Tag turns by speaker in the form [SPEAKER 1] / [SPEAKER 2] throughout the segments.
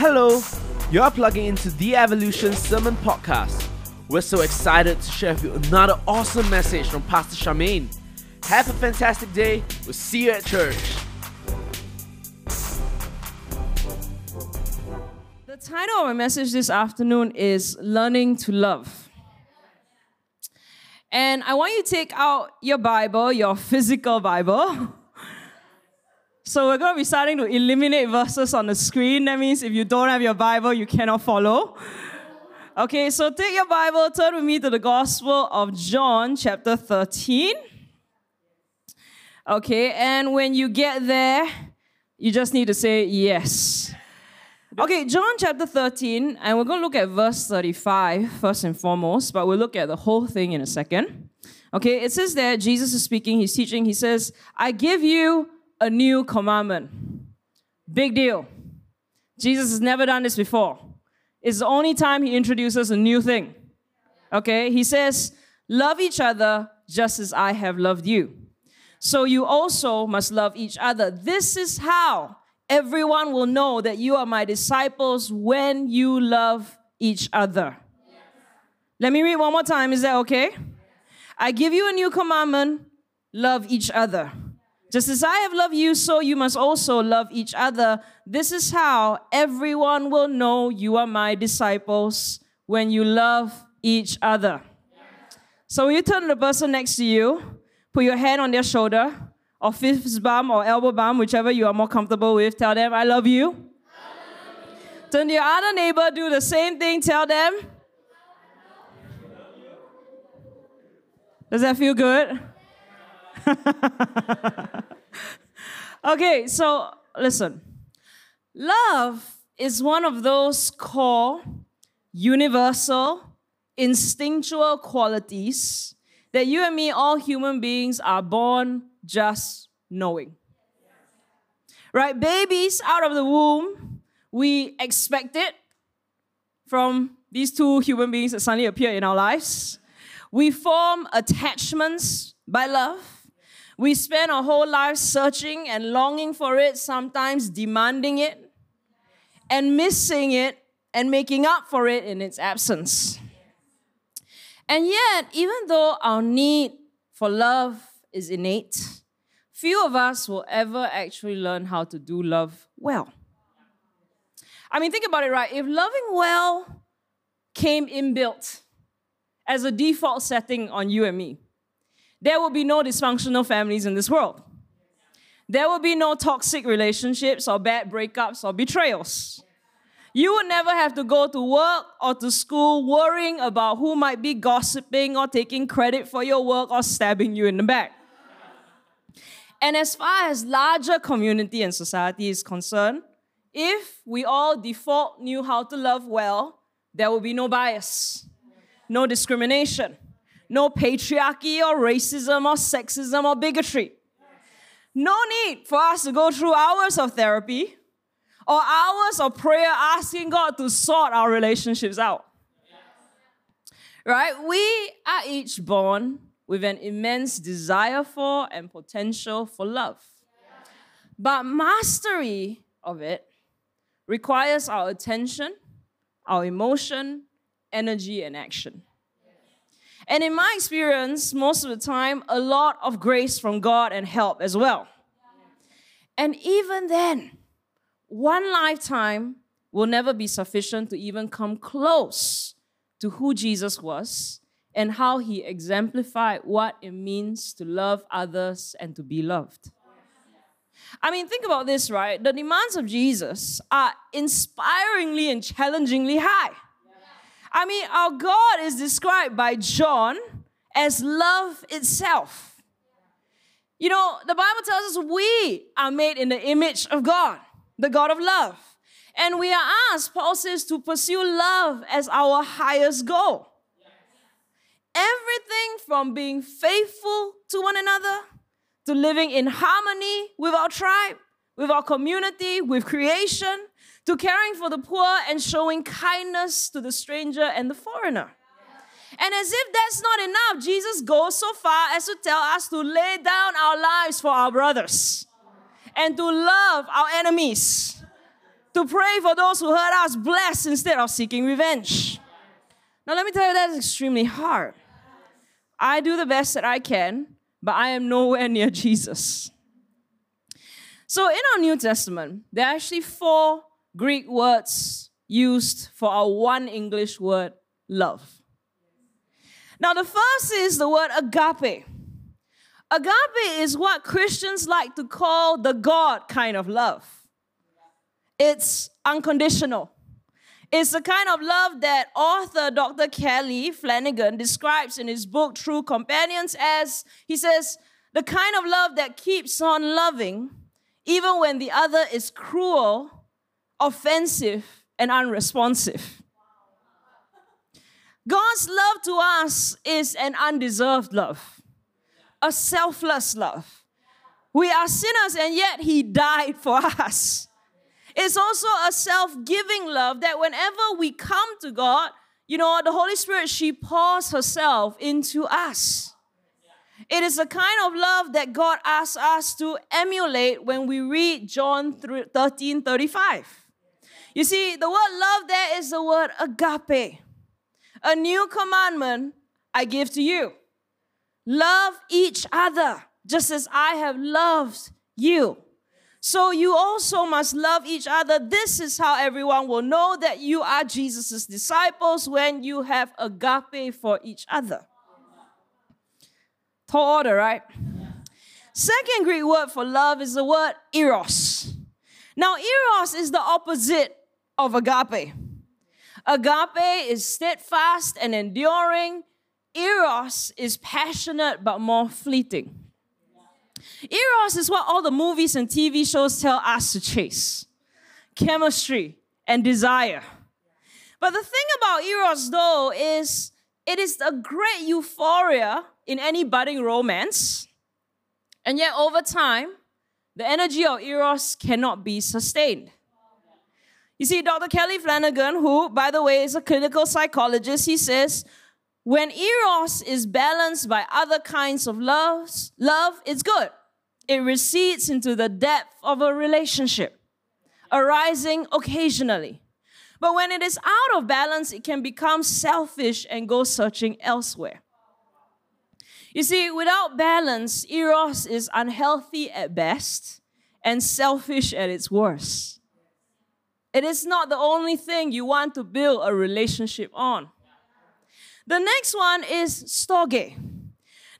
[SPEAKER 1] Hello, you're plugging into the Evolution Sermon Podcast. We're so excited to share with you another awesome message from Pastor Charmaine. Have a fantastic day. We'll see you at church.
[SPEAKER 2] The title of my message this afternoon is Learning to Love. And I want you to take out your Bible, your physical Bible. So we're going to be starting to eliminate verses on the screen. That means if you don't have your Bible, you cannot follow. Okay, so take your Bible, turn with me to the Gospel of John, chapter 13. Okay, and when you get there, you just need to say yes. Okay, John chapter 13, and we're going to look at verse 35 first and foremost, but we'll look at the whole thing in a second. Okay, it says that Jesus is speaking, he's teaching, he says, I give you a new commandment. Big deal. Jesus has never done this before. It's the only time he introduces a new thing. Okay? He says, Love each other just as I have loved you. So you also must love each other. This is how everyone will know that you are my disciples when you love each other. Let me read one more time. Is that okay? I give you a new commandment love each other. Just as I have loved you, so you must also love each other. This is how everyone will know you are my disciples when you love each other. So when you turn to the person next to you, put your hand on their shoulder, or fist bump or elbow bump, whichever you are more comfortable with. Tell them, I love you. I love you. Turn to your other neighbor, do the same thing. Tell them. Does that feel good? okay, so listen. Love is one of those core, universal, instinctual qualities that you and me, all human beings, are born just knowing. Right? Babies out of the womb, we expect it from these two human beings that suddenly appear in our lives. We form attachments by love. We spend our whole lives searching and longing for it, sometimes demanding it, and missing it and making up for it in its absence. And yet, even though our need for love is innate, few of us will ever actually learn how to do love well. I mean, think about it, right? If loving well came inbuilt as a default setting on you and me, there will be no dysfunctional families in this world. There will be no toxic relationships or bad breakups or betrayals. You would never have to go to work or to school worrying about who might be gossiping or taking credit for your work or stabbing you in the back. And as far as larger community and society is concerned, if we all default knew how to love well, there will be no bias, no discrimination no patriarchy or racism or sexism or bigotry. No need for us to go through hours of therapy or hours of prayer asking God to sort our relationships out. Right? We are each born with an immense desire for and potential for love. But mastery of it requires our attention, our emotion, energy, and action. And in my experience, most of the time, a lot of grace from God and help as well. And even then, one lifetime will never be sufficient to even come close to who Jesus was and how he exemplified what it means to love others and to be loved. I mean, think about this, right? The demands of Jesus are inspiringly and challengingly high. I mean, our God is described by John as love itself. You know, the Bible tells us we are made in the image of God, the God of love. And we are asked, Paul says, to pursue love as our highest goal. Everything from being faithful to one another to living in harmony with our tribe, with our community, with creation, to caring for the poor and showing kindness to the stranger and the foreigner. And as if that's not enough, Jesus goes so far as to tell us to lay down our lives for our brothers and to love our enemies, to pray for those who hurt us, bless instead of seeking revenge. Now, let me tell you, that's extremely hard. I do the best that I can, but I am nowhere near Jesus. So, in our New Testament, there are actually four Greek words used for our one English word, love. Now, the first is the word agape. Agape is what Christians like to call the God kind of love. It's unconditional. It's the kind of love that author Dr. Kelly Flanagan describes in his book True Companions as he says, the kind of love that keeps on loving even when the other is cruel, offensive, and unresponsive. God's love to us is an undeserved love, a selfless love. We are sinners, and yet He died for us. It's also a self giving love that whenever we come to God, you know, the Holy Spirit, she pours herself into us. It is a kind of love that God asks us to emulate when we read John 13 35. You see, the word love there is the word agape. A new commandment I give to you love each other just as I have loved you. So you also must love each other. This is how everyone will know that you are Jesus' disciples when you have agape for each other. Tall order, right? Second Greek word for love is the word eros. Now, eros is the opposite of agape. Agape is steadfast and enduring. Eros is passionate but more fleeting. Eros is what all the movies and TV shows tell us to chase chemistry and desire. But the thing about Eros, though, is it is a great euphoria in any budding romance. And yet, over time, the energy of Eros cannot be sustained. You see, Dr. Kelly Flanagan, who, by the way, is a clinical psychologist, he says, when eros is balanced by other kinds of loves, love is good. It recedes into the depth of a relationship, arising occasionally. But when it is out of balance, it can become selfish and go searching elsewhere. You see, without balance, eros is unhealthy at best and selfish at its worst. It is not the only thing you want to build a relationship on. The next one is storge.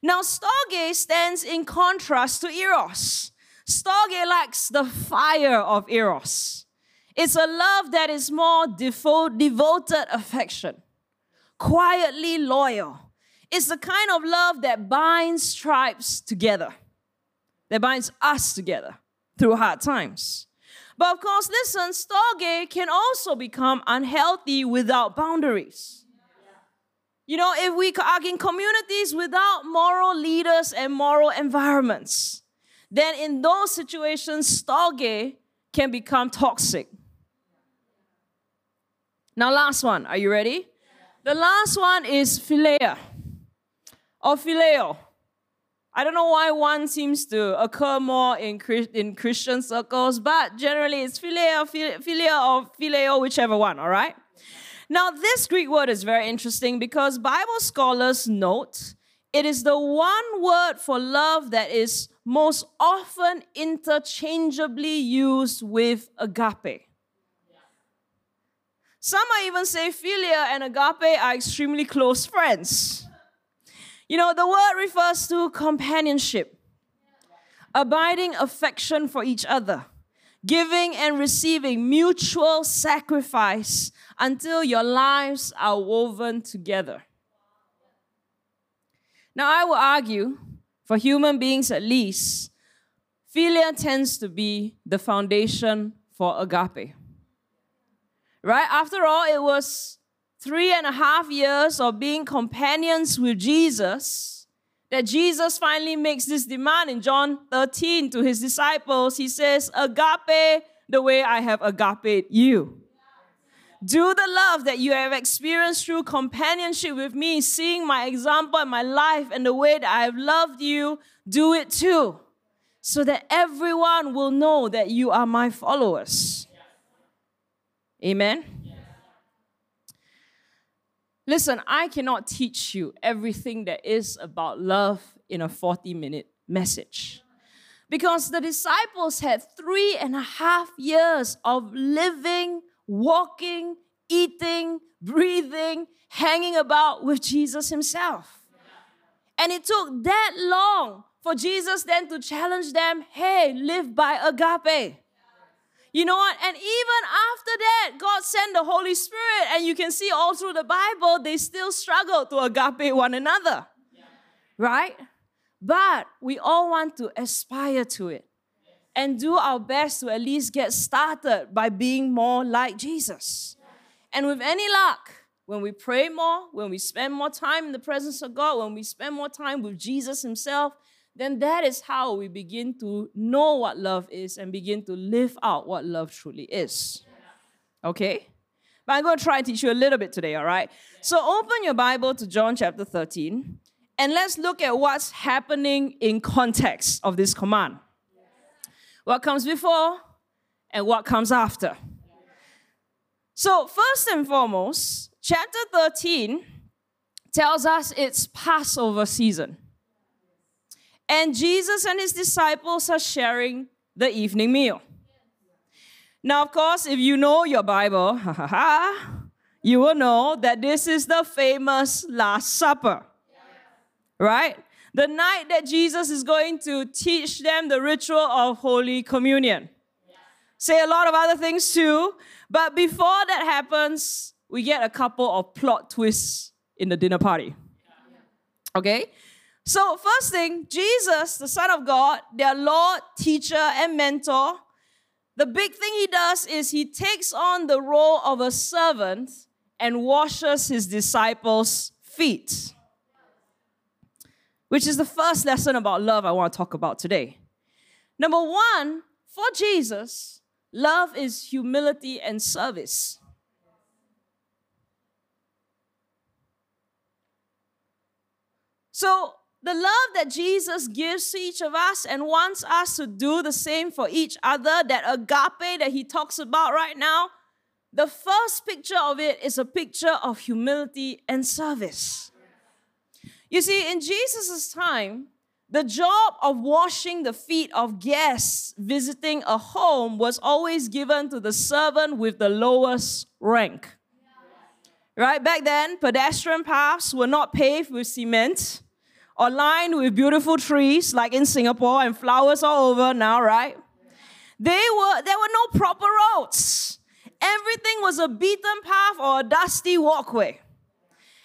[SPEAKER 2] Now, storge stands in contrast to eros. Storge lacks the fire of eros. It's a love that is more devo- devoted affection, quietly loyal. It's the kind of love that binds tribes together, that binds us together through hard times. But of course, listen, storge can also become unhealthy without boundaries. You know, if we are in communities without moral leaders and moral environments, then in those situations, storge can become toxic. Now, last one. Are you ready? The last one is philia or phileo. I don't know why one seems to occur more in, in Christian circles, but generally it's philia, philia, or phileo, whichever one, all right? Now, this Greek word is very interesting because Bible scholars note it is the one word for love that is most often interchangeably used with agape. Some might even say philia and agape are extremely close friends. You know, the word refers to companionship, abiding affection for each other, giving and receiving mutual sacrifice until your lives are woven together. Now, I will argue, for human beings at least, philia tends to be the foundation for agape. Right? After all, it was three and a half years of being companions with Jesus, that Jesus finally makes this demand in John 13 to his disciples. He says, Agape the way I have agape you. Do the love that you have experienced through companionship with me, seeing my example and my life and the way that I have loved you, do it too, so that everyone will know that you are my followers. Amen? Listen, I cannot teach you everything there is about love in a 40 minute message. Because the disciples had three and a half years of living, walking, eating, breathing, hanging about with Jesus himself. And it took that long for Jesus then to challenge them hey, live by agape. You know what? And even after that, God sent the Holy Spirit, and you can see all through the Bible, they still struggle to agape one another. Yeah. Right? But we all want to aspire to it and do our best to at least get started by being more like Jesus. And with any luck, when we pray more, when we spend more time in the presence of God, when we spend more time with Jesus Himself, then that is how we begin to know what love is and begin to live out what love truly is. Okay? But I'm going to try and teach you a little bit today, all right? So open your Bible to John chapter 13 and let's look at what's happening in context of this command. What comes before and what comes after. So, first and foremost, chapter 13 tells us it's Passover season. And Jesus and his disciples are sharing the evening meal. Now, of course, if you know your Bible, you will know that this is the famous Last Supper. Right? The night that Jesus is going to teach them the ritual of Holy Communion. Say a lot of other things too, but before that happens, we get a couple of plot twists in the dinner party. Okay? So, first thing, Jesus, the Son of God, their Lord, teacher, and mentor, the big thing he does is he takes on the role of a servant and washes his disciples' feet. Which is the first lesson about love I want to talk about today. Number one, for Jesus, love is humility and service. So, the love that Jesus gives to each of us and wants us to do the same for each other, that agape that he talks about right now, the first picture of it is a picture of humility and service. You see, in Jesus' time, the job of washing the feet of guests visiting a home was always given to the servant with the lowest rank. Right? Back then, pedestrian paths were not paved with cement or lined with beautiful trees like in Singapore and flowers all over now, right? They were there were no proper roads. Everything was a beaten path or a dusty walkway.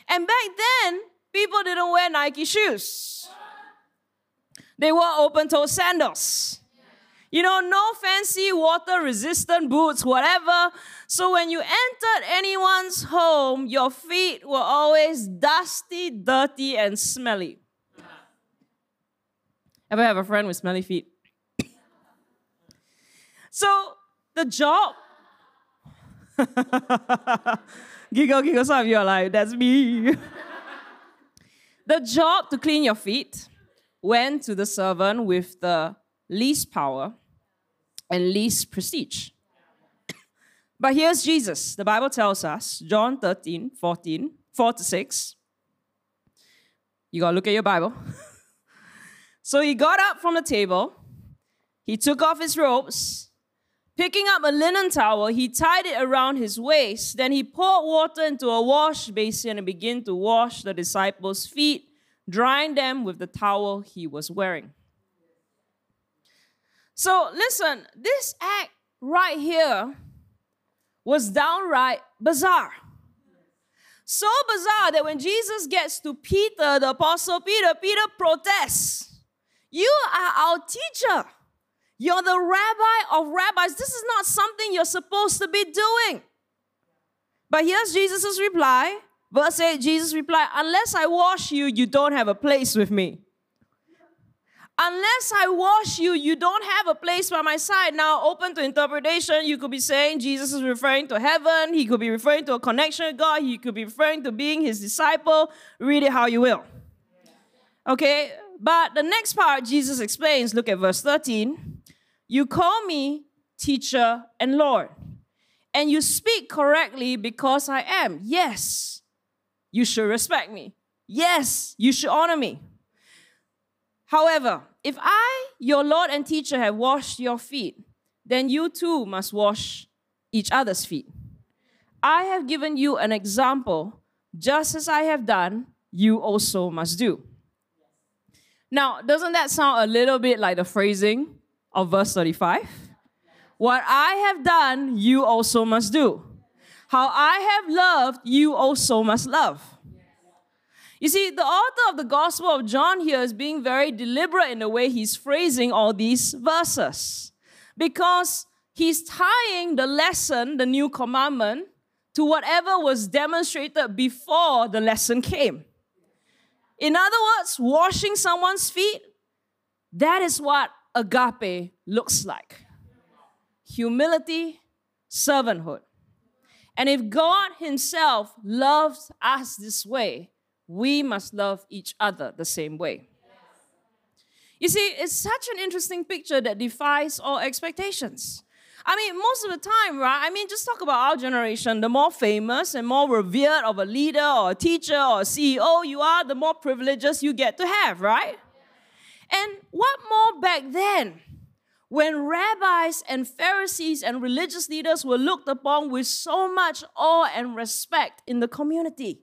[SPEAKER 2] And back then, people didn't wear Nike shoes. They wore open-toe sandals. You know, no fancy water resistant boots, whatever. So when you entered anyone's home, your feet were always dusty, dirty, and smelly. Ever have a friend with smelly feet? so the job. giggle, giggle. Some of you are like, that's me. the job to clean your feet went to the servant with the least power and least prestige. but here's Jesus. The Bible tells us, John 13, 14, 4 to 6. You gotta look at your Bible. So he got up from the table, he took off his robes, picking up a linen towel, he tied it around his waist. Then he poured water into a wash basin and began to wash the disciples' feet, drying them with the towel he was wearing. So listen, this act right here was downright bizarre. So bizarre that when Jesus gets to Peter, the apostle Peter, Peter protests. You are our teacher. You're the rabbi of rabbis. This is not something you're supposed to be doing. But here's Jesus' reply. Verse 8 Jesus replied, Unless I wash you, you don't have a place with me. Unless I wash you, you don't have a place by my side. Now, open to interpretation, you could be saying Jesus is referring to heaven. He could be referring to a connection with God. He could be referring to being his disciple. Read it how you will. Okay, but the next part, Jesus explains, look at verse 13. You call me teacher and Lord, and you speak correctly because I am. Yes, you should respect me. Yes, you should honor me. However, if I, your Lord and teacher, have washed your feet, then you too must wash each other's feet. I have given you an example, just as I have done, you also must do. Now, doesn't that sound a little bit like the phrasing of verse 35? What I have done, you also must do. How I have loved, you also must love. You see, the author of the Gospel of John here is being very deliberate in the way he's phrasing all these verses because he's tying the lesson, the new commandment, to whatever was demonstrated before the lesson came. In other words, washing someone's feet, that is what agape looks like humility, servanthood. And if God Himself loves us this way, we must love each other the same way. You see, it's such an interesting picture that defies all expectations. I mean, most of the time, right? I mean, just talk about our generation. The more famous and more revered of a leader or a teacher or a CEO you are, the more privileges you get to have, right? And what more back then? When rabbis and Pharisees and religious leaders were looked upon with so much awe and respect in the community.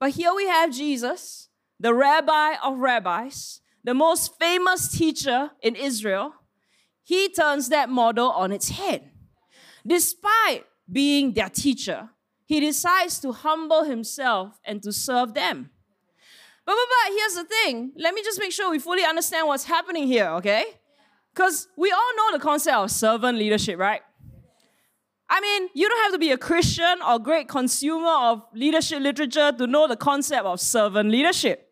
[SPEAKER 2] But here we have Jesus, the rabbi of rabbis, the most famous teacher in Israel. He turns that model on its head. Despite being their teacher, he decides to humble himself and to serve them. But, but, but here's the thing. Let me just make sure we fully understand what's happening here, okay? Because we all know the concept of servant leadership, right? I mean, you don't have to be a Christian or great consumer of leadership literature to know the concept of servant leadership.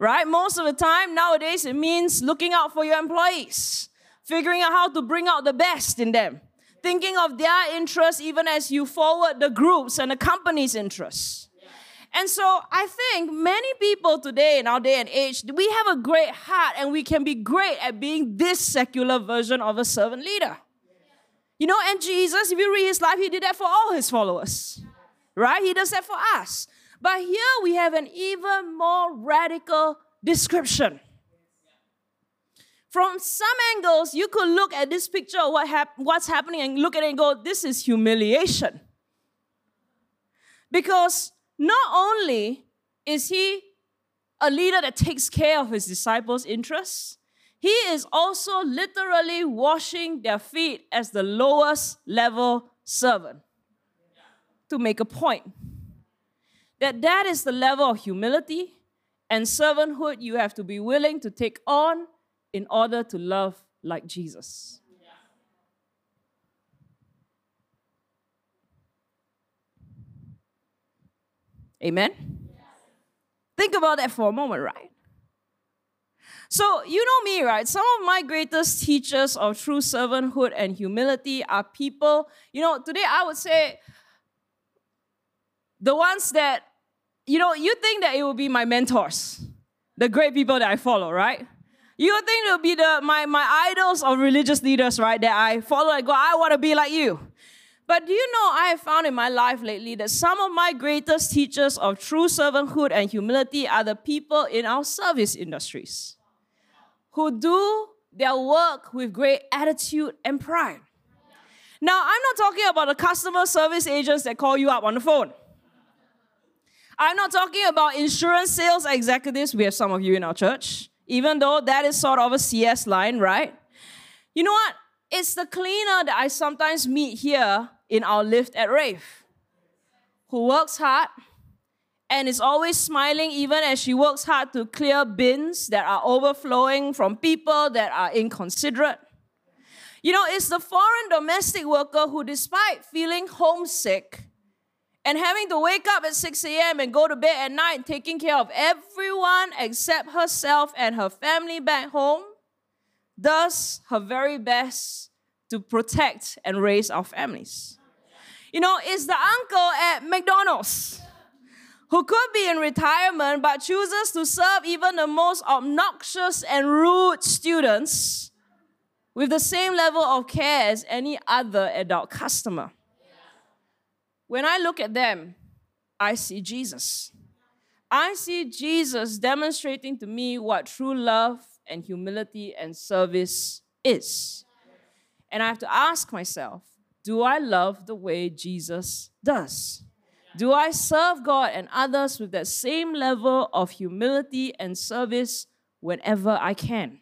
[SPEAKER 2] Right? Most of the time nowadays it means looking out for your employees, figuring out how to bring out the best in them, thinking of their interests even as you forward the groups and the company's interests. And so I think many people today in our day and age, we have a great heart and we can be great at being this secular version of a servant leader. You know, and Jesus, if you read his life, he did that for all his followers, right? He does that for us. But here we have an even more radical description. From some angles, you could look at this picture of what hap- what's happening and look at it and go, this is humiliation. Because not only is he a leader that takes care of his disciples' interests, he is also literally washing their feet as the lowest level servant to make a point that that is the level of humility and servanthood you have to be willing to take on in order to love like Jesus. Amen? Think about that for a moment, right? So, you know me, right? Some of my greatest teachers of true servanthood and humility are people, you know, today I would say the ones that, you know, you think that it will be my mentors, the great people that I follow, right? You would think it would be the my, my idols of religious leaders, right? That I follow and go, I want to be like you. But do you know, I have found in my life lately that some of my greatest teachers of true servanthood and humility are the people in our service industries who do their work with great attitude and pride. Now, I'm not talking about the customer service agents that call you up on the phone. I'm not talking about insurance sales executives. We have some of you in our church, even though that is sort of a CS line, right? You know what? It's the cleaner that I sometimes meet here in our lift at Rave who works hard and is always smiling even as she works hard to clear bins that are overflowing from people that are inconsiderate. You know, it's the foreign domestic worker who, despite feeling homesick and having to wake up at 6 a.m. and go to bed at night, taking care of everyone except herself and her family back home, does her very best to protect and raise our families. You know, it's the uncle at McDonald's who could be in retirement but chooses to serve even the most obnoxious and rude students with the same level of care as any other adult customer. When I look at them, I see Jesus. I see Jesus demonstrating to me what true love and humility and service is. And I have to ask myself do I love the way Jesus does? Do I serve God and others with that same level of humility and service whenever I can?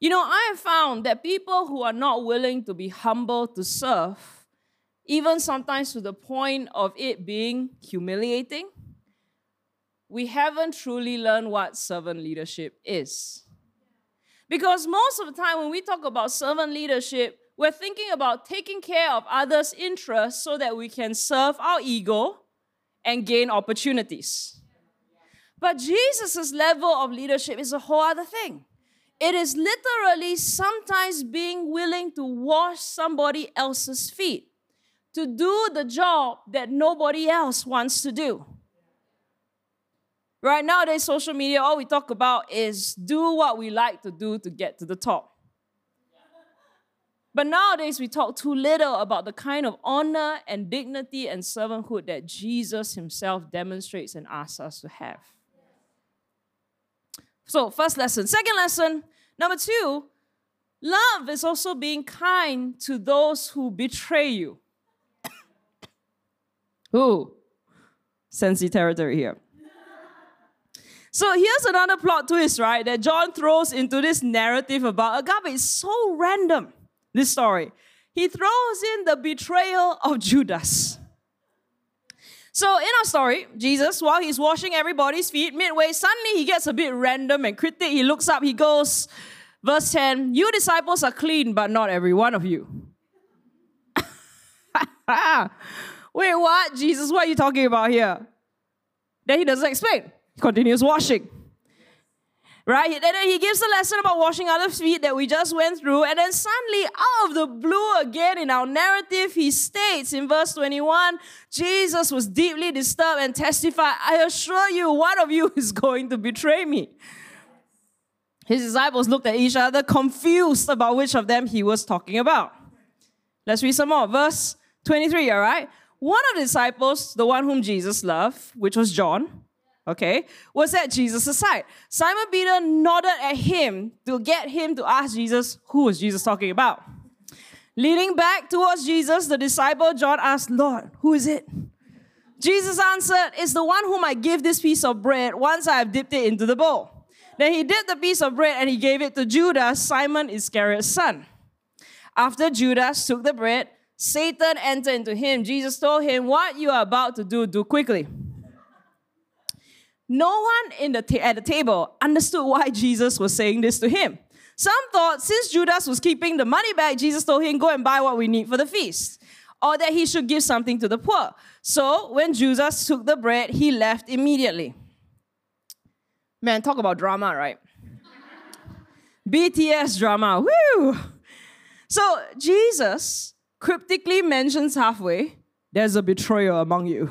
[SPEAKER 2] You know, I have found that people who are not willing to be humble to serve, even sometimes to the point of it being humiliating, we haven't truly learned what servant leadership is. Because most of the time, when we talk about servant leadership, we're thinking about taking care of others' interests so that we can serve our ego and gain opportunities. But Jesus' level of leadership is a whole other thing. It is literally sometimes being willing to wash somebody else's feet, to do the job that nobody else wants to do. Right nowadays, social media, all we talk about is do what we like to do to get to the top. But nowadays, we talk too little about the kind of honor and dignity and servanthood that Jesus himself demonstrates and asks us to have. So, first lesson. Second lesson, number two, love is also being kind to those who betray you. Ooh, sensi territory here. So here's another plot twist, right? That John throws into this narrative about agape. It's so random, this story. He throws in the betrayal of Judas. So in our story, Jesus, while he's washing everybody's feet midway, suddenly he gets a bit random and cryptic. He looks up, he goes, verse 10, You disciples are clean, but not every one of you. Wait, what? Jesus, what are you talking about here? Then he doesn't explain He continues washing. Right? And then he gives a lesson about washing others' feet that we just went through. And then suddenly, out of the blue again in our narrative, he states in verse 21 Jesus was deeply disturbed and testified, I assure you, one of you is going to betray me. His disciples looked at each other, confused about which of them he was talking about. Let's read some more. Verse 23, all right? One of the disciples, the one whom Jesus loved, which was John, okay, was at Jesus' side. Simon Peter nodded at him to get him to ask Jesus who was Jesus talking about. Leaning back towards Jesus, the disciple John asked, Lord, who is it? Jesus answered, It's the one whom I give this piece of bread once I have dipped it into the bowl. Then he dipped the piece of bread and he gave it to Judas, Simon Iscariot's son. After Judas took the bread, Satan entered into him. Jesus told him, What you are about to do, do quickly. No one in the at the table understood why Jesus was saying this to him. Some thought since Judas was keeping the money back, Jesus told him, Go and buy what we need for the feast, or that he should give something to the poor. So when Judas took the bread, he left immediately. Man, talk about drama, right? BTS drama, woo! So Jesus cryptically mentions halfway, There's a betrayer among you.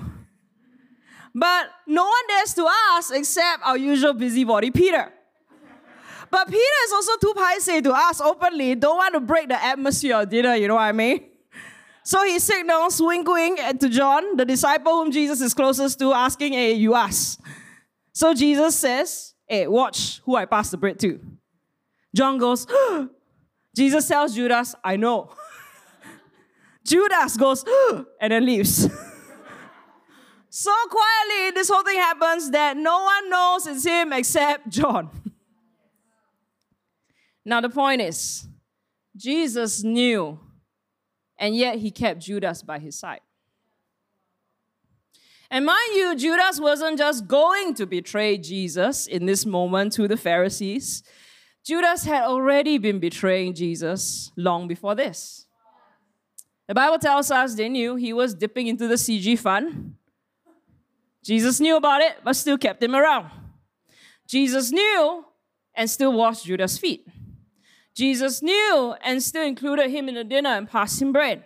[SPEAKER 2] But no one dares to ask except our usual busybody Peter. But Peter is also too paiseh to ask openly, don't want to break the atmosphere of dinner, you know what I mean? So he signals, wink wink, to John, the disciple whom Jesus is closest to, asking, hey, you ask. So Jesus says, hey, watch who I pass the bread to. John goes, Jesus tells Judas, I know. Judas goes, and then leaves. so quietly, this whole thing happens that no one knows it's him except John. now, the point is, Jesus knew, and yet he kept Judas by his side. And mind you, Judas wasn't just going to betray Jesus in this moment to the Pharisees. Judas had already been betraying Jesus long before this. The Bible tells us they knew he was dipping into the CG fund Jesus knew about it, but still kept him around. Jesus knew and still washed Judas' feet. Jesus knew and still included him in the dinner and passed him bread.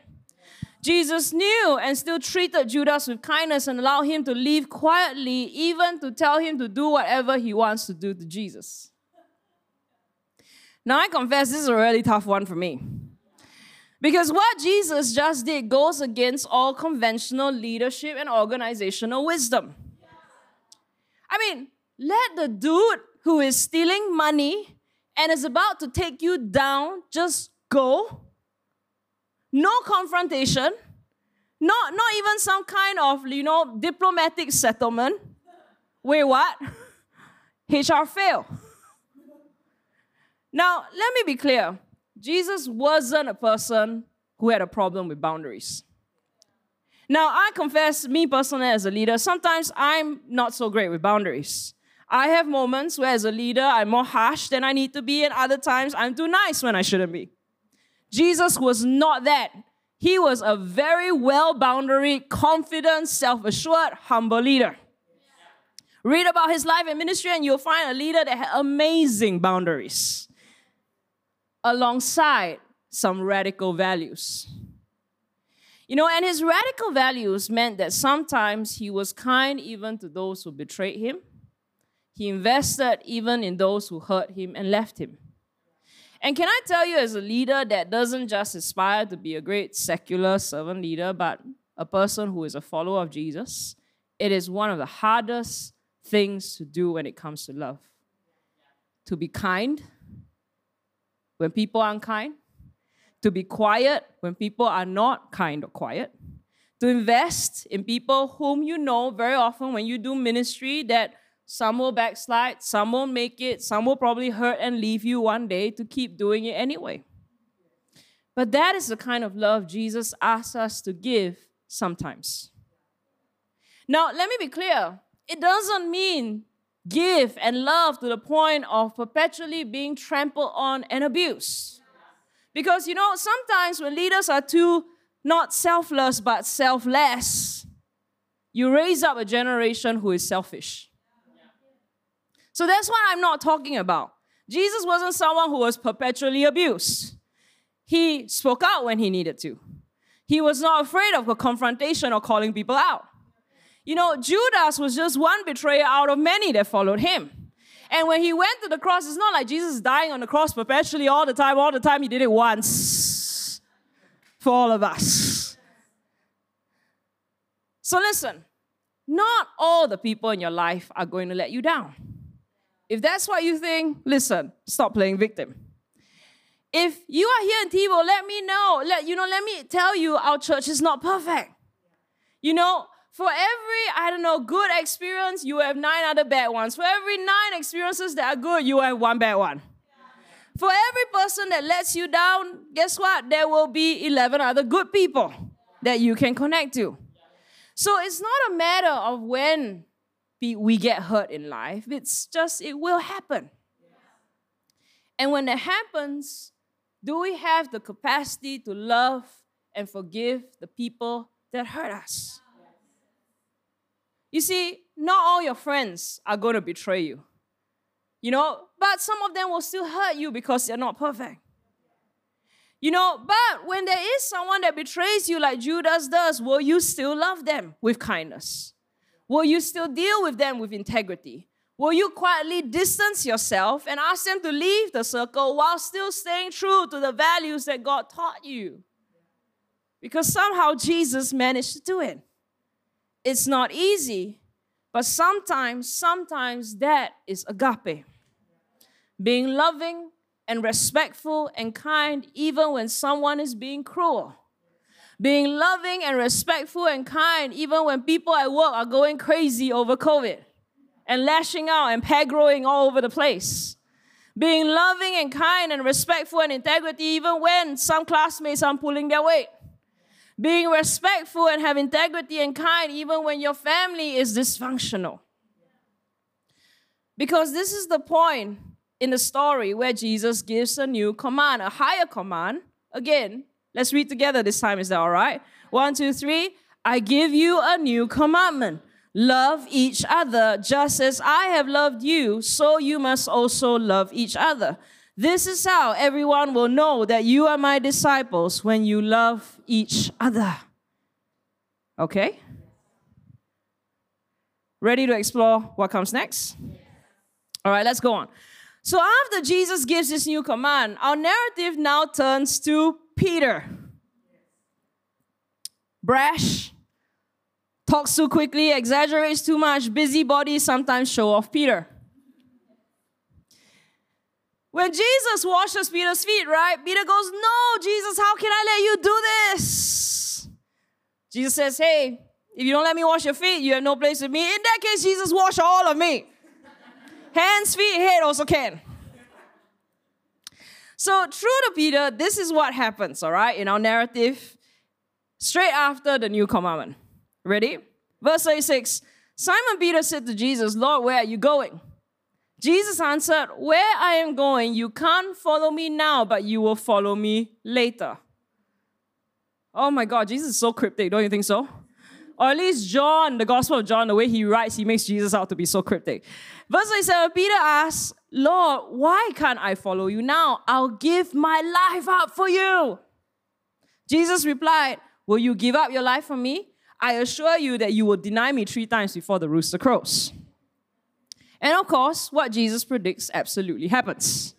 [SPEAKER 2] Jesus knew and still treated Judas with kindness and allowed him to leave quietly, even to tell him to do whatever he wants to do to Jesus. Now, I confess this is a really tough one for me. Because what Jesus just did goes against all conventional leadership and organizational wisdom. I mean, let the dude who is stealing money and is about to take you down just go. No confrontation. Not, not even some kind of, you know, diplomatic settlement. Wait, what? HR fail. Now, let me be clear. Jesus wasn't a person who had a problem with boundaries. Now, I confess, me personally as a leader, sometimes I'm not so great with boundaries. I have moments where, as a leader, I'm more harsh than I need to be, and other times I'm too nice when I shouldn't be. Jesus was not that. He was a very well boundary, confident, self assured, humble leader. Read about his life and ministry, and you'll find a leader that had amazing boundaries alongside some radical values. You know, and his radical values meant that sometimes he was kind even to those who betrayed him. He invested even in those who hurt him and left him. And can I tell you, as a leader that doesn't just aspire to be a great secular servant leader, but a person who is a follower of Jesus, it is one of the hardest things to do when it comes to love. To be kind when people are unkind, to be quiet when people are not kind or quiet, to invest in people whom you know very often when you do ministry that some will backslide, some won't make it, some will probably hurt and leave you one day to keep doing it anyway. But that is the kind of love Jesus asks us to give sometimes. Now, let me be clear. It doesn't mean give and love to the point of perpetually being trampled on and abused. Because, you know, sometimes when leaders are too not selfless but selfless, you raise up a generation who is selfish. So that's what I'm not talking about. Jesus wasn't someone who was perpetually abused. He spoke out when he needed to. He was not afraid of a confrontation or calling people out. You know, Judas was just one betrayer out of many that followed him. And when he went to the cross, it's not like Jesus is dying on the cross perpetually all the time, all the time. He did it once for all of us. So listen, not all the people in your life are going to let you down. If that's what you think, listen, stop playing victim. If you are here in TiVo, let me know. Let you know, let me tell you our church is not perfect. You know, for every, I don't know, good experience, you have nine other bad ones. For every nine experiences that are good, you have one bad one. For every person that lets you down, guess what? There will be 11 other good people that you can connect to. So it's not a matter of when we get hurt in life, it's just, it will happen. And when it happens, do we have the capacity to love and forgive the people that hurt us? You see, not all your friends are going to betray you. You know, but some of them will still hurt you because they're not perfect. You know, but when there is someone that betrays you like Judas does, will you still love them with kindness? Will you still deal with them with integrity? Will you quietly distance yourself and ask them to leave the circle while still staying true to the values that God taught you? Because somehow Jesus managed to do it. It's not easy, but sometimes, sometimes that is agape. Being loving and respectful and kind, even when someone is being cruel. Being loving and respectful and kind, even when people at work are going crazy over COVID and lashing out and peg growing all over the place. Being loving and kind and respectful and integrity, even when some classmates are pulling their weight being respectful and have integrity and kind even when your family is dysfunctional. Because this is the point in the story where Jesus gives a new command, a higher command. Again, let's read together this time. Is that all right? One, two, three. I give you a new commandment. Love each other just as I have loved you, so you must also love each other. This is how everyone will know that you are my disciples when you love each other. Okay? Ready to explore what comes next? All right, let's go on. So after Jesus gives this new command, our narrative now turns to Peter. Brash, talks too quickly, exaggerates too much, busybody, sometimes show off Peter. When Jesus washes Peter's feet, right? Peter goes, No, Jesus, how can I let you do this? Jesus says, Hey, if you don't let me wash your feet, you have no place with me. In that case, Jesus, wash all of me. Hands, feet, head also can. So, true to Peter, this is what happens, all right, in our narrative, straight after the new commandment. Ready? Verse 36 Simon Peter said to Jesus, Lord, where are you going? Jesus answered, Where I am going, you can't follow me now, but you will follow me later. Oh my God, Jesus is so cryptic, don't you think so? Or at least John, the Gospel of John, the way he writes, he makes Jesus out to be so cryptic. Verse 27, Peter asks, Lord, why can't I follow you now? I'll give my life up for you. Jesus replied, Will you give up your life for me? I assure you that you will deny me three times before the rooster crows. And of course, what Jesus predicts absolutely happens.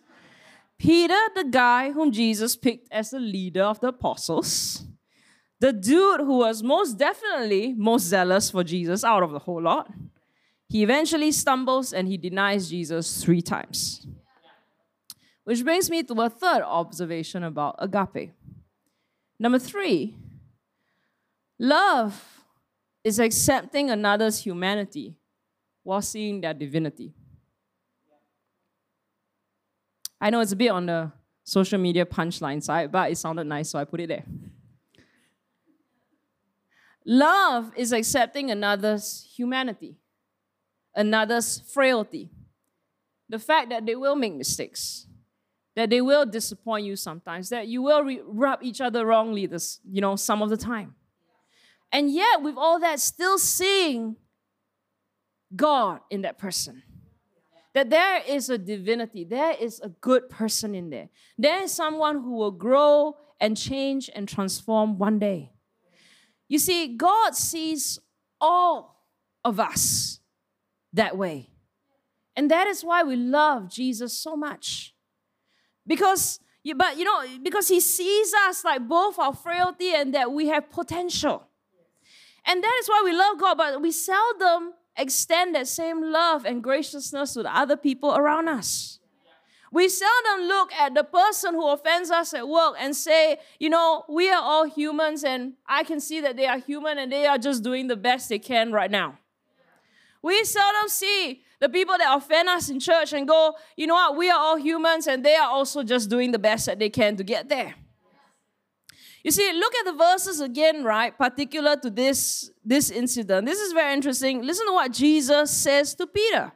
[SPEAKER 2] Peter, the guy whom Jesus picked as the leader of the apostles, the dude who was most definitely most zealous for Jesus out of the whole lot, he eventually stumbles and he denies Jesus three times. Which brings me to a third observation about agape. Number three, love is accepting another's humanity while seeing their divinity. I know it's a bit on the social media punchline side, but it sounded nice, so I put it there. Love is accepting another's humanity, another's frailty, the fact that they will make mistakes, that they will disappoint you sometimes, that you will re- rub each other wrongly this, you know, some of the time. And yet, with all that, still seeing God in that person. That there is a divinity, there is a good person in there. There is someone who will grow and change and transform one day. You see, God sees all of us that way. And that is why we love Jesus so much. Because but you know, because he sees us like both our frailty and that we have potential. And that is why we love God, but we seldom extend that same love and graciousness to the other people around us. We seldom look at the person who offends us at work and say, you know, we are all humans and I can see that they are human and they are just doing the best they can right now. We seldom see the people that offend us in church and go, you know what, we are all humans and they are also just doing the best that they can to get there. You see, look at the verses again, right? Particular to this, this incident. This is very interesting. Listen to what Jesus says to Peter.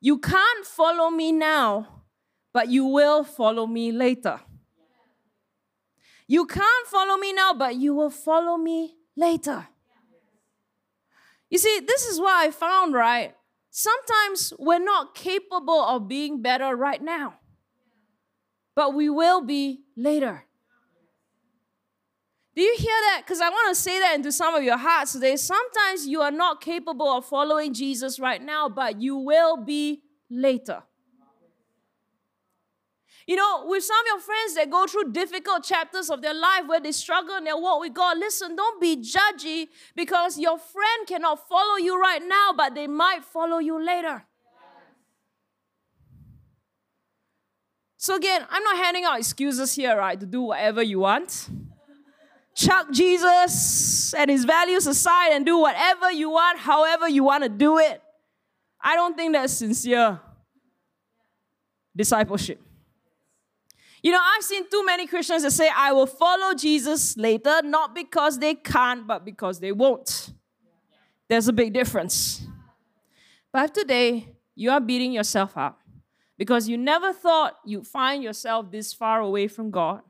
[SPEAKER 2] You can't follow me now, but you will follow me later. You can't follow me now, but you will follow me later. You see, this is what I found, right? Sometimes we're not capable of being better right now, but we will be later. Do you hear that? Because I want to say that into some of your hearts today. Sometimes you are not capable of following Jesus right now, but you will be later. You know, with some of your friends that go through difficult chapters of their life where they struggle in their walk with God, listen, don't be judgy because your friend cannot follow you right now, but they might follow you later. So, again, I'm not handing out excuses here, right, to do whatever you want chuck Jesus and his values aside and do whatever you want, however you want to do it. I don't think that's sincere discipleship. You know, I've seen too many Christians that say, I will follow Jesus later, not because they can't, but because they won't. There's a big difference. But today, you are beating yourself up because you never thought you'd find yourself this far away from God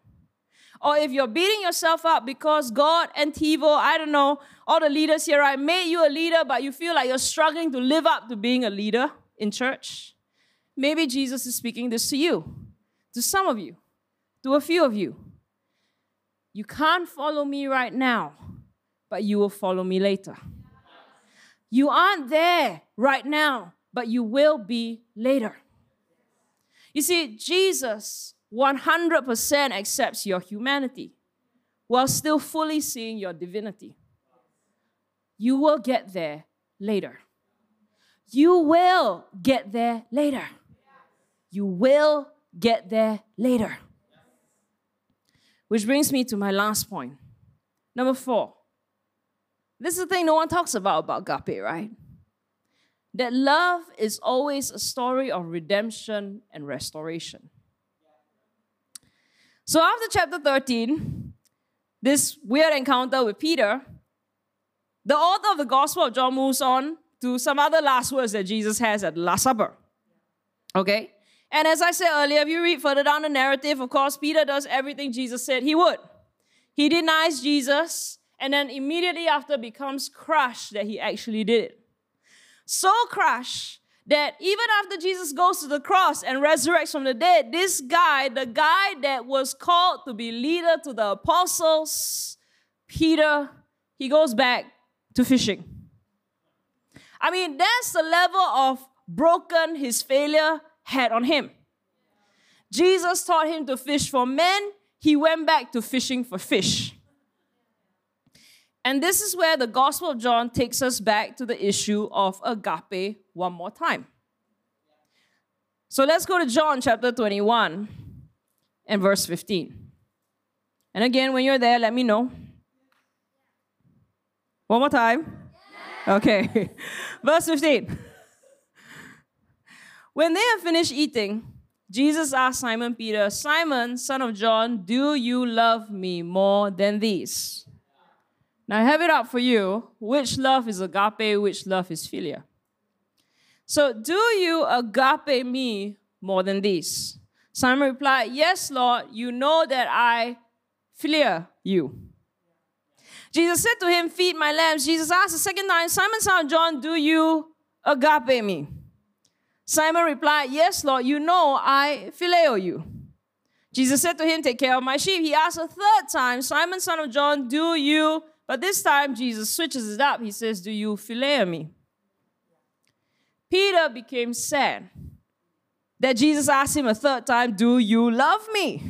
[SPEAKER 2] or if you're beating yourself up because God and TiVo, I don't know, all the leaders here, I made you a leader, but you feel like you're struggling to live up to being a leader in church, maybe Jesus is speaking this to you, to some of you, to a few of you. You can't follow me right now, but you will follow me later. You aren't there right now, but you will be later. You see, Jesus 100% accepts your humanity while still fully seeing your divinity. You will get there later. You will get there later. You will get there later. Which brings me to my last point. Number four. This is the thing no one talks about about agape, right? That love is always a story of redemption and restoration. So after chapter 13, this weird encounter with Peter, the author of the Gospel of John moves on to some other last words that Jesus has at the Last Supper. Okay? And as I said earlier, if you read further down the narrative, of course, Peter does everything Jesus said he would. He denies Jesus, and then immediately after becomes crushed that he actually did it. So crushed that even after Jesus goes to the cross and resurrects from the dead, this guy, the guy that was called to be leader to the apostles, Peter, he goes back to fishing. I mean, that's the level of broken his failure had on him. Jesus taught him to fish for men, he went back to fishing for fish. And this is where the Gospel of John takes us back to the issue of agape one more time. So let's go to John chapter 21 and verse 15. And again, when you're there, let me know. One more time. Okay. verse 15. When they had finished eating, Jesus asked Simon Peter, Simon, son of John, do you love me more than these? Now I have it up for you. Which love is agape? Which love is philia? So, do you agape me more than these? Simon replied, Yes, Lord, you know that I philia you. Jesus said to him, Feed my lambs. Jesus asked a second time, Simon, son of John, do you agape me? Simon replied, Yes, Lord, you know I phileo you. Jesus said to him, Take care of my sheep. He asked a third time, Simon, son of John, do you but this time, Jesus switches it up. He says, Do you phileo me? Peter became sad that Jesus asked him a third time, Do you love me?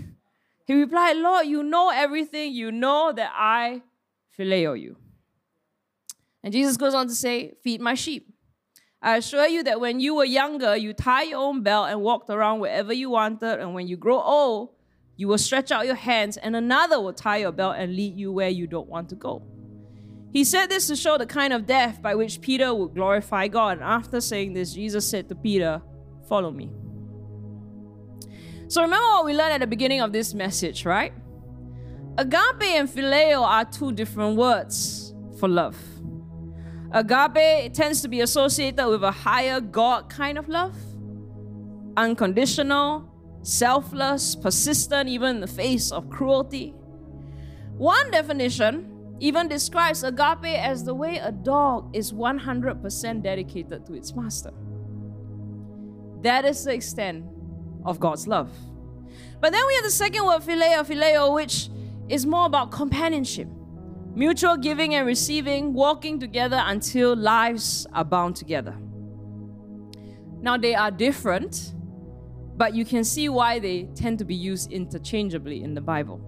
[SPEAKER 2] He replied, Lord, you know everything. You know that I phileo you. And Jesus goes on to say, Feed my sheep. I assure you that when you were younger, you tie your own belt and walked around wherever you wanted. And when you grow old, you will stretch out your hands, and another will tie your belt and lead you where you don't want to go. He said this to show the kind of death by which Peter would glorify God. And after saying this, Jesus said to Peter, Follow me. So remember what we learned at the beginning of this message, right? Agape and phileo are two different words for love. Agape tends to be associated with a higher God kind of love, unconditional, selfless, persistent, even in the face of cruelty. One definition even describes agape as the way a dog is 100% dedicated to its master. That is the extent of God's love. But then we have the second word, phileo, phileo, which is more about companionship, mutual giving and receiving, walking together until lives are bound together. Now, they are different, but you can see why they tend to be used interchangeably in the Bible.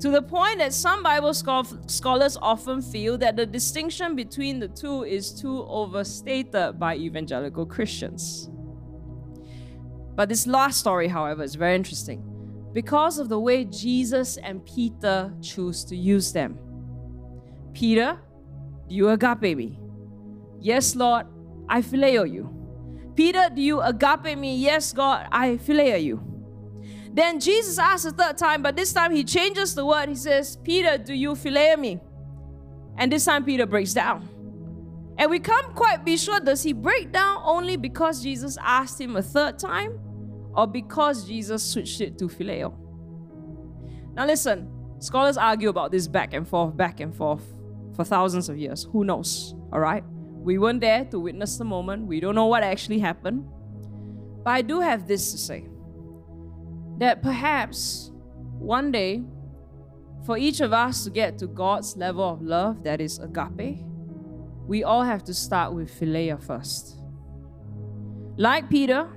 [SPEAKER 2] To the point that some Bible scholars often feel that the distinction between the two is too overstated by evangelical Christians. But this last story, however, is very interesting because of the way Jesus and Peter choose to use them. Peter, do you agape me? Yes, Lord, I phileo you. Peter, do you agape me? Yes, God, I phileo you. Then Jesus asks a third time, but this time he changes the word. He says, Peter, do you phileo me? And this time Peter breaks down. And we can't quite be sure does he break down only because Jesus asked him a third time or because Jesus switched it to phileo? Now listen, scholars argue about this back and forth, back and forth for thousands of years. Who knows? All right? We weren't there to witness the moment. We don't know what actually happened. But I do have this to say that perhaps one day, for each of us to get to God's level of love that is agape, we all have to start with philia first. Like Peter,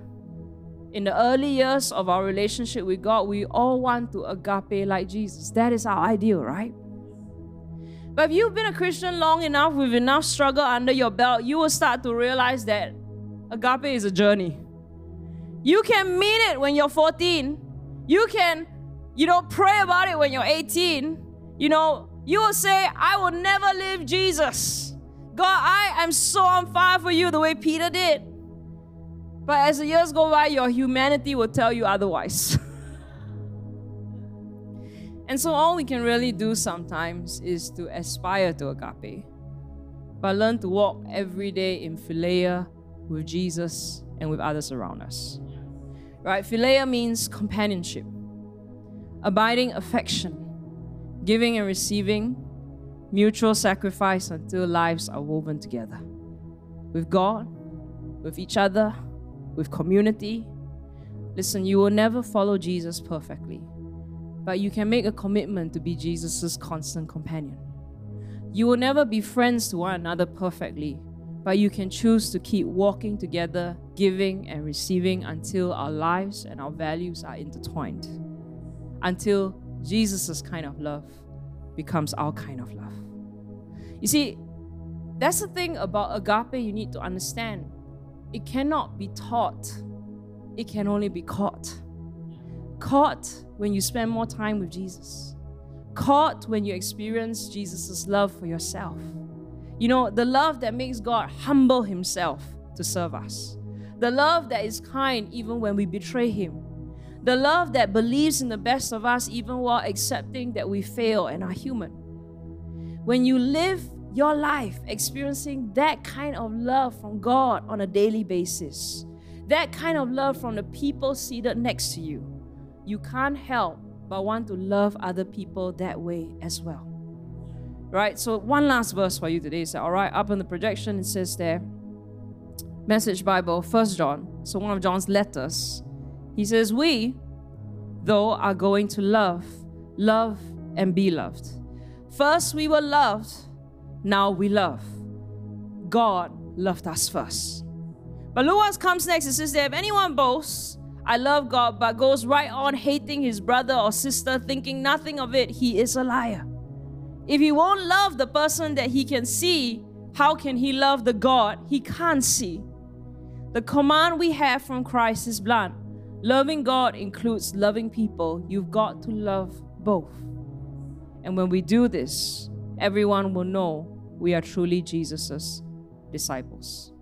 [SPEAKER 2] in the early years of our relationship with God, we all want to agape like Jesus. That is our ideal, right? But if you've been a Christian long enough with enough struggle under your belt, you will start to realize that agape is a journey. You can mean it when you're 14. You can, you know, pray about it when you're 18. You know, you will say, I will never leave Jesus. God, I am so on fire for you the way Peter did. But as the years go by, your humanity will tell you otherwise. and so, all we can really do sometimes is to aspire to agape, but learn to walk every day in philia with Jesus and with others around us. Right? Philia means companionship, abiding affection, giving and receiving, mutual sacrifice until lives are woven together with God, with each other, with community. Listen, you will never follow Jesus perfectly, but you can make a commitment to be Jesus' constant companion. You will never be friends to one another perfectly, but you can choose to keep walking together, giving and receiving until our lives and our values are intertwined, until Jesus' kind of love becomes our kind of love. You see, that's the thing about agape you need to understand. It cannot be taught, it can only be caught. Caught when you spend more time with Jesus, caught when you experience Jesus' love for yourself. You know, the love that makes God humble Himself to serve us, the love that is kind even when we betray Him, the love that believes in the best of us even while accepting that we fail and are human. When you live your life experiencing that kind of love from God on a daily basis, that kind of love from the people seated next to you, you can't help but want to love other people that way as well. Right? So, one last verse for you today. So, all right, up on the projection, it says there, Message Bible, First John. So, one of John's letters. He says, We, though, are going to love, love, and be loved. First, we were loved now we love. God loved us first. But look what comes next. It says that if anyone boasts, I love God, but goes right on hating his brother or sister, thinking nothing of it, he is a liar. If he won't love the person that he can see, how can he love the God he can't see? The command we have from Christ is blunt. Loving God includes loving people. You've got to love both. And when we do this, everyone will know we are truly Jesus' disciples.